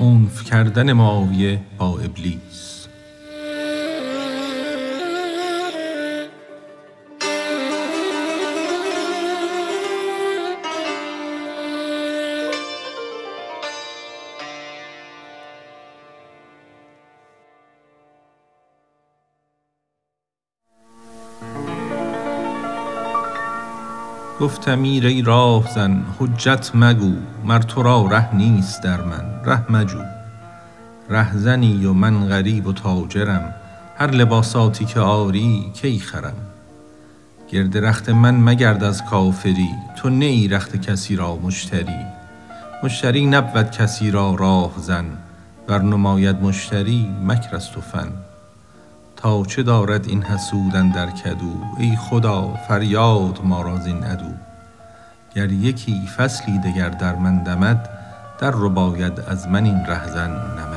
عنف کردن معاویه با ابلیس. گفتمی ای راهزن حجت مگو مر تو را ره نیست در من ره مجو. رهزنی و من غریب و تاجرم هر لباساتی که آری کی خرم. گرد رخت من مگرد از کافری تو نه ای رخت کسی را مشتری. مشتری نبود کسی را راهزن ور نماید مشتری مکر است و فن. تا چه دارد این حسود اندر کدو؟ ای خدا فریاد ما را زین عدو. گر یکی فصلی دگر در من دمد در رباید از من این رهزن نمد.